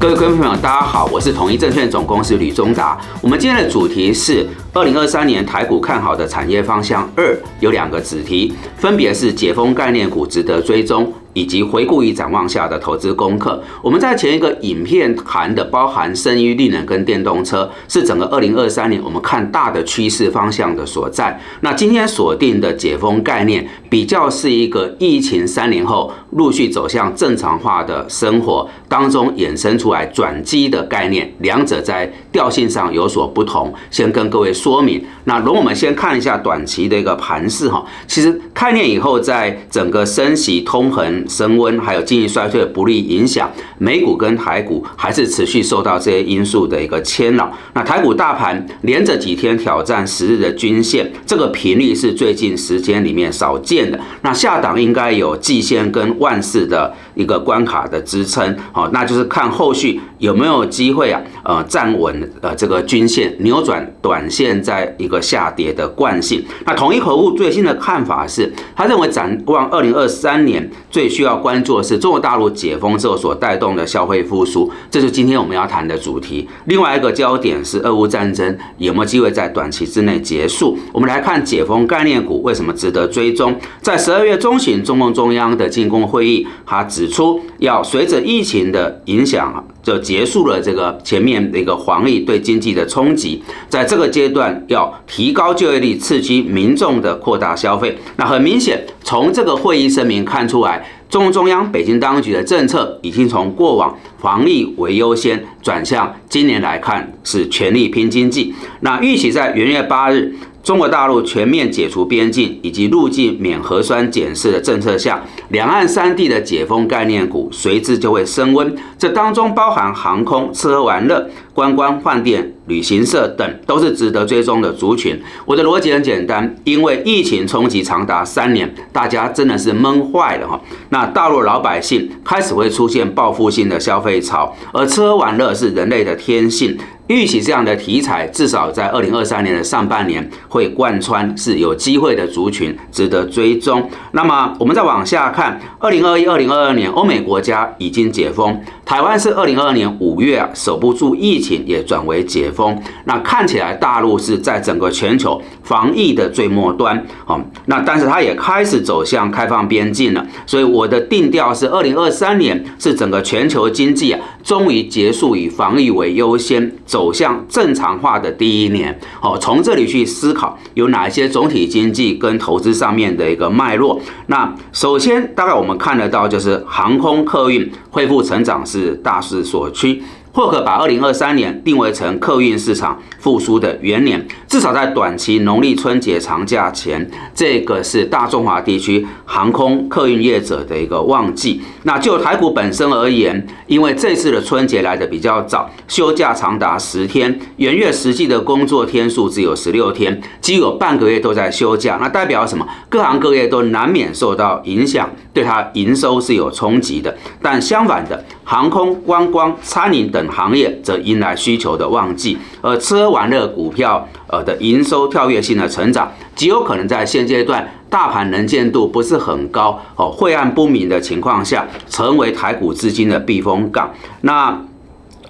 各位观众朋友，大家好，我是统一证券总公司吕中达。我们今天的主题是二零二三年台股看好的产业方向二，有两个子题，分别是解封概念股值得追踪。以及回顾与展望下的投资功课，我们在前一个影片谈的包含生育、力能跟电动车，是整个二零二三年我们看大的趋势方向的所在。那今天锁定的解封概念，比较是一个疫情三年后陆续走向正常化的生活当中衍生出来转机的概念，两者在调性上有所不同。先跟各位说明。那容我们先看一下短期的一个盘势哈，其实概念以后，在整个升息、通膨。升温还有经济衰退的不利影响，美股跟台股还是持续受到这些因素的一个牵扰。那台股大盘连着几天挑战十日的均线，这个频率是最近时间里面少见的。那下档应该有季线跟万市的一个关卡的支撑，好，那就是看后续有没有机会啊，呃，站稳呃这个均线，扭转短线在一个下跌的惯性。那统一口户最新的看法是，他认为展望二零二三年最。需要关注的是中国大陆解封之后所带动的消费复苏，这是今天我们要谈的主题。另外一个焦点是俄乌战争有没有机会在短期之内结束？我们来看解封概念股为什么值得追踪。在十二月中旬，中共中央的进攻会议，他指出要随着疫情的影响。就结束了这个前面的一个黄历对经济的冲击，在这个阶段要提高就业率，刺激民众的扩大消费。那很明显，从这个会议声明看出来，中共中央、北京当局的政策已经从过往黄历为优先，转向今年来看是全力拼经济。那预期在元月八日。中国大陆全面解除边境以及入境免核酸检测的政策下，两岸三地的解封概念股随之就会升温。这当中包含航空、吃喝玩乐、观光、饭店、旅行社等，都是值得追踪的族群。我的逻辑很简单，因为疫情冲击长达三年，大家真的是闷坏了哈。那大陆老百姓开始会出现报复性的消费潮，而吃喝玩乐是人类的天性。预期这样的题材，至少在二零二三年的上半年会贯穿，是有机会的族群值得追踪。那么我们再往下看，二零二一、二零二二年，欧美国家已经解封，台湾是二零二二年五月啊，守不住疫情也转为解封。那看起来大陆是在整个全球防疫的最末端，好，那但是它也开始走向开放边境了。所以我的定调是，二零二三年是整个全球经济啊，终于结束以防疫为优先走。走向正常化的第一年，好，从这里去思考有哪些总体经济跟投资上面的一个脉络。那首先，大概我们看得到就是航空客运恢复成长是大势所趋。或可把二零二三年定位成客运市场复苏的元年，至少在短期农历春节长假前，这个是大中华地区航空客运业者的一个旺季。那就台股本身而言，因为这次的春节来的比较早，休假长达十天，元月实际的工作天数只有十六天，几乎有半个月都在休假。那代表什么？各行各业都难免受到影响，对它营收是有冲击的。但相反的，航空、观光、餐饮等行业则迎来需求的旺季，而吃喝玩乐股票呃的营收跳跃性的成长，极有可能在现阶段大盘能见度不是很高哦晦暗不明的情况下，成为台股资金的避风港。那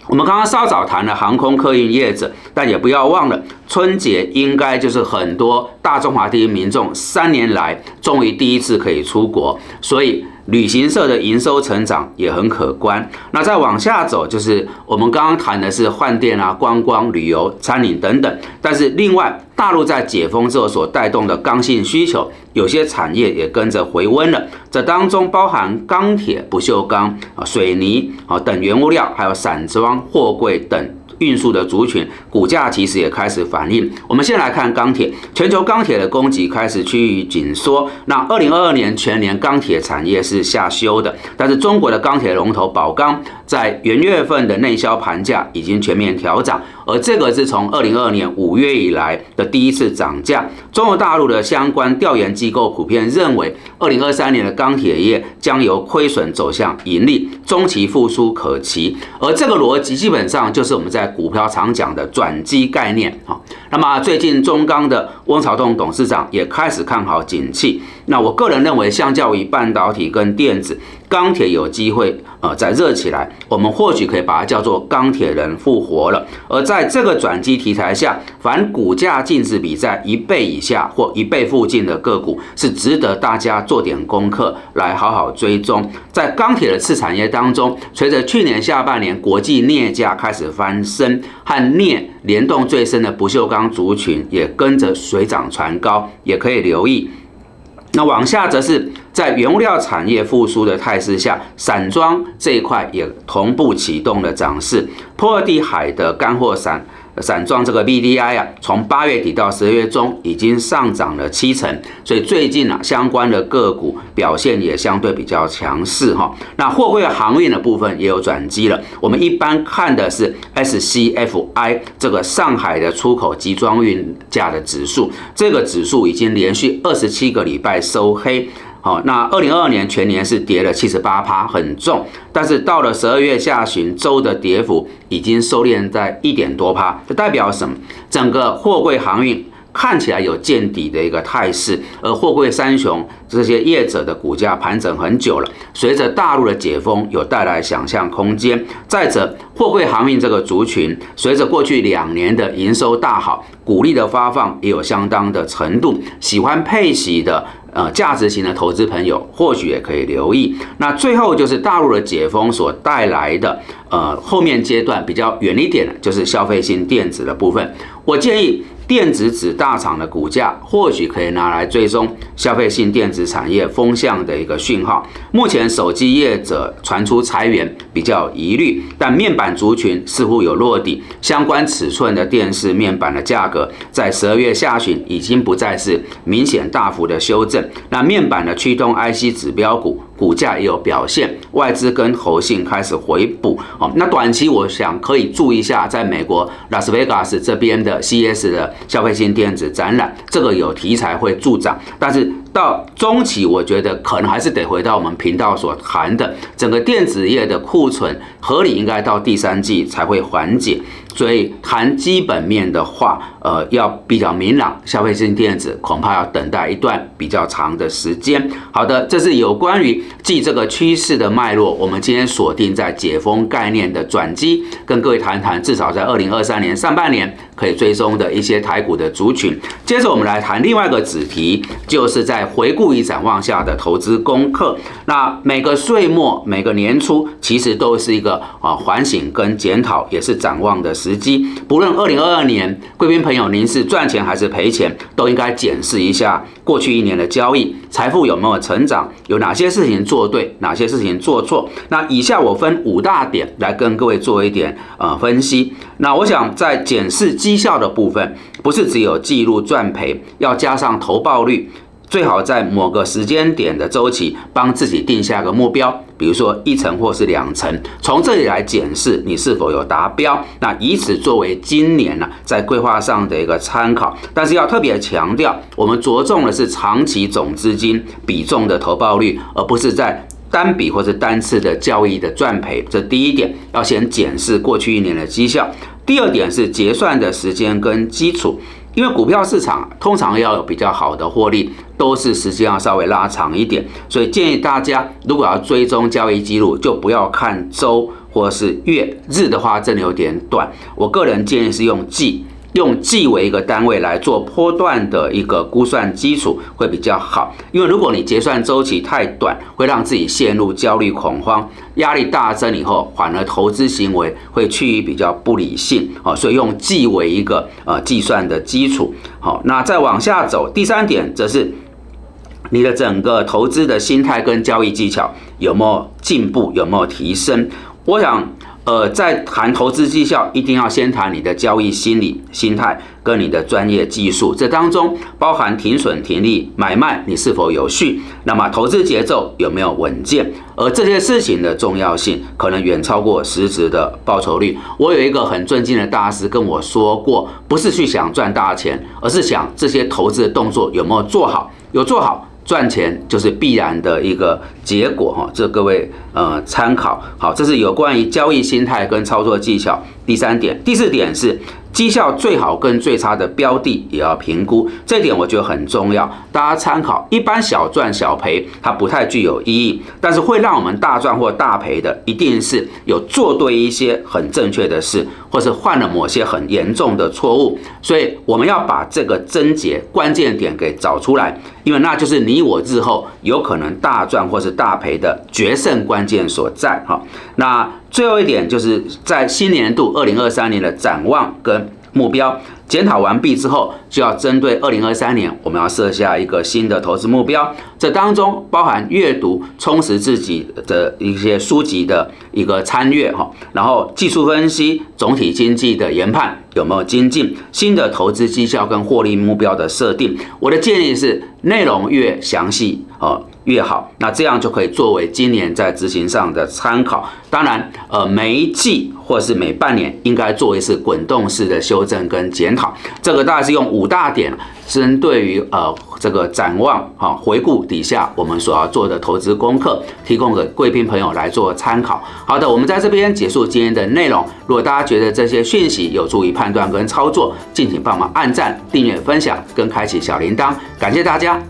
我们刚刚稍早谈了航空客运业者，但也不要忘了，春节应该就是很多大中华地区民众三年来终于第一次可以出国，所以。旅行社的营收成长也很可观。那再往下走，就是我们刚刚谈的是饭店啊、观光、旅游、餐饮等等。但是另外，大陆在解封之后所带动的刚性需求，有些产业也跟着回温了。这当中包含钢铁、不锈钢啊、水泥啊等原物料，还有散装货柜等。运输的族群股价其实也开始反应。我们先来看钢铁，全球钢铁的供给开始趋于紧缩。那二零二二年全年钢铁产业是下修的，但是中国的钢铁龙头宝钢在元月份的内销盘价已经全面调涨，而这个是从二零二二年五月以来的第一次涨价。中国大陆的相关调研机构普遍认为，二零二三年的钢铁业将由亏损走向盈利，中期复苏可期。而这个逻辑基本上就是我们在股票常讲的转机概念啊，那么最近中钢的翁朝栋董事长也开始看好景气。那我个人认为，相较于半导体跟电子，钢铁有机会呃再热起来，我们或许可以把它叫做钢铁人复活了。而在这个转机题材下，凡股价净值比在一倍以下或一倍附近的个股，是值得大家做点功课来好好追踪。在钢铁的次产业当中，随着去年下半年国际镍价开始翻身，和镍联动最深的不锈钢族群也跟着水涨船高，也可以留意。那往下则是在原物料产业复苏的态势下，散装这一块也同步启动了涨势。波尔蒂海的干货散。散装这个 BDI 啊，从八月底到十二月中已经上涨了七成，所以最近啊相关的个股表现也相对比较强势哈。那货柜航运的部分也有转机了。我们一般看的是 SCFI 这个上海的出口集装运价的指数，这个指数已经连续二十七个礼拜收黑。好，那二零二二年全年是跌了七十八趴，很重。但是到了十二月下旬，周的跌幅已经收敛在一点多趴，这代表什么？整个货柜航运。看起来有见底的一个态势，而货柜三雄这些业者的股价盘整很久了，随着大陆的解封，有带来想象空间。再者，货柜航运这个族群，随着过去两年的营收大好，股利的发放也有相当的程度，喜欢配息的呃价值型的投资朋友，或许也可以留意。那最后就是大陆的解封所带来的呃后面阶段比较远一点的，就是消费性电子的部分，我建议。电子纸大厂的股价或许可以拿来追踪消费性电子产业风向的一个讯号。目前手机业者传出裁员比较疑虑，但面板族群似乎有落底。相关尺寸的电视面板的价格在十二月下旬已经不再是明显大幅的修正。那面板的驱动 IC 指标股。股价也有表现，外资跟投信开始回补哦。那短期我想可以注意一下，在美国拉斯维加斯这边的 CES 的消费性电子展览，这个有题材会助涨，但是。到中期，我觉得可能还是得回到我们频道所谈的整个电子业的库存合理，应该到第三季才会缓解。所以谈基本面的话，呃，要比较明朗，消费性电子恐怕要等待一段比较长的时间。好的，这是有关于记这个趋势的脉络。我们今天锁定在解封概念的转机，跟各位谈谈，至少在二零二三年上半年可以追踪的一些台股的族群。接着我们来谈另外一个子题，就是在回顾与展望下的投资功课。那每个岁末、每个年初，其实都是一个啊反省跟检讨，也是展望的时机。不论二零二二年，贵宾朋友您是赚钱还是赔钱，都应该检视一下过去一年的交易，财富有没有成长，有哪些事情做对，哪些事情做错。那以下我分五大点来跟各位做一点呃分析。那我想在检视绩效的部分，不是只有记录赚赔，要加上投报率。最好在某个时间点的周期，帮自己定下个目标，比如说一层或是两层，从这里来检视你是否有达标。那以此作为今年呢在规划上的一个参考。但是要特别强调，我们着重的是长期总资金比重的投报率，而不是在单笔或者单次的交易的赚赔。这第一点要先检视过去一年的绩效。第二点是结算的时间跟基础。因为股票市场通常要有比较好的获利，都是时间要稍微拉长一点，所以建议大家如果要追踪交易记录，就不要看周或是月日的话，真的有点短。我个人建议是用季。用季为一个单位来做波段的一个估算基础会比较好，因为如果你结算周期太短，会让自己陷入焦虑恐慌，压力大增以后，反而投资行为会趋于比较不理性啊，所以用季为一个呃计算的基础。好，那再往下走，第三点则是你的整个投资的心态跟交易技巧有没有进步，有没有提升？我想。呃，在谈投资绩效，一定要先谈你的交易心理、心态跟你的专业技术。这当中包含停损、停利、买卖，你是否有序？那么投资节奏有没有稳健？而这些事情的重要性，可能远超过实质的报酬率。我有一个很尊敬的大师跟我说过，不是去想赚大钱，而是想这些投资的动作有没有做好，有做好。赚钱就是必然的一个结果哈，这各位呃参考好，这是有关于交易心态跟操作技巧。第三点，第四点是绩效最好跟最差的标的也要评估，这点我觉得很重要，大家参考。一般小赚小赔它不太具有意义，但是会让我们大赚或大赔的，一定是有做对一些很正确的事，或是犯了某些很严重的错误。所以我们要把这个症结关键点给找出来，因为那就是你我日后有可能大赚或是大赔的决胜关键所在。哈，那最后一点就是在新年度二零二三年的展望跟。目标检讨完毕之后，就要针对二零二三年，我们要设下一个新的投资目标。这当中包含阅读、充实自己的一些书籍的一个参阅哈，然后技术分析、总体经济的研判有没有精进，新的投资绩效跟获利目标的设定。我的建议是，内容越详细哦。越好，那这样就可以作为今年在执行上的参考。当然，呃，每一季或是每半年应该做一次滚动式的修正跟检讨。这个大概是用五大点，针对于呃这个展望哈回顾底下我们所要做的投资功课，提供给贵宾朋友来做参考。好的，我们在这边结束今天的内容。如果大家觉得这些讯息有助于判断跟操作，敬请帮忙按赞、订阅、分享跟开启小铃铛。感谢大家。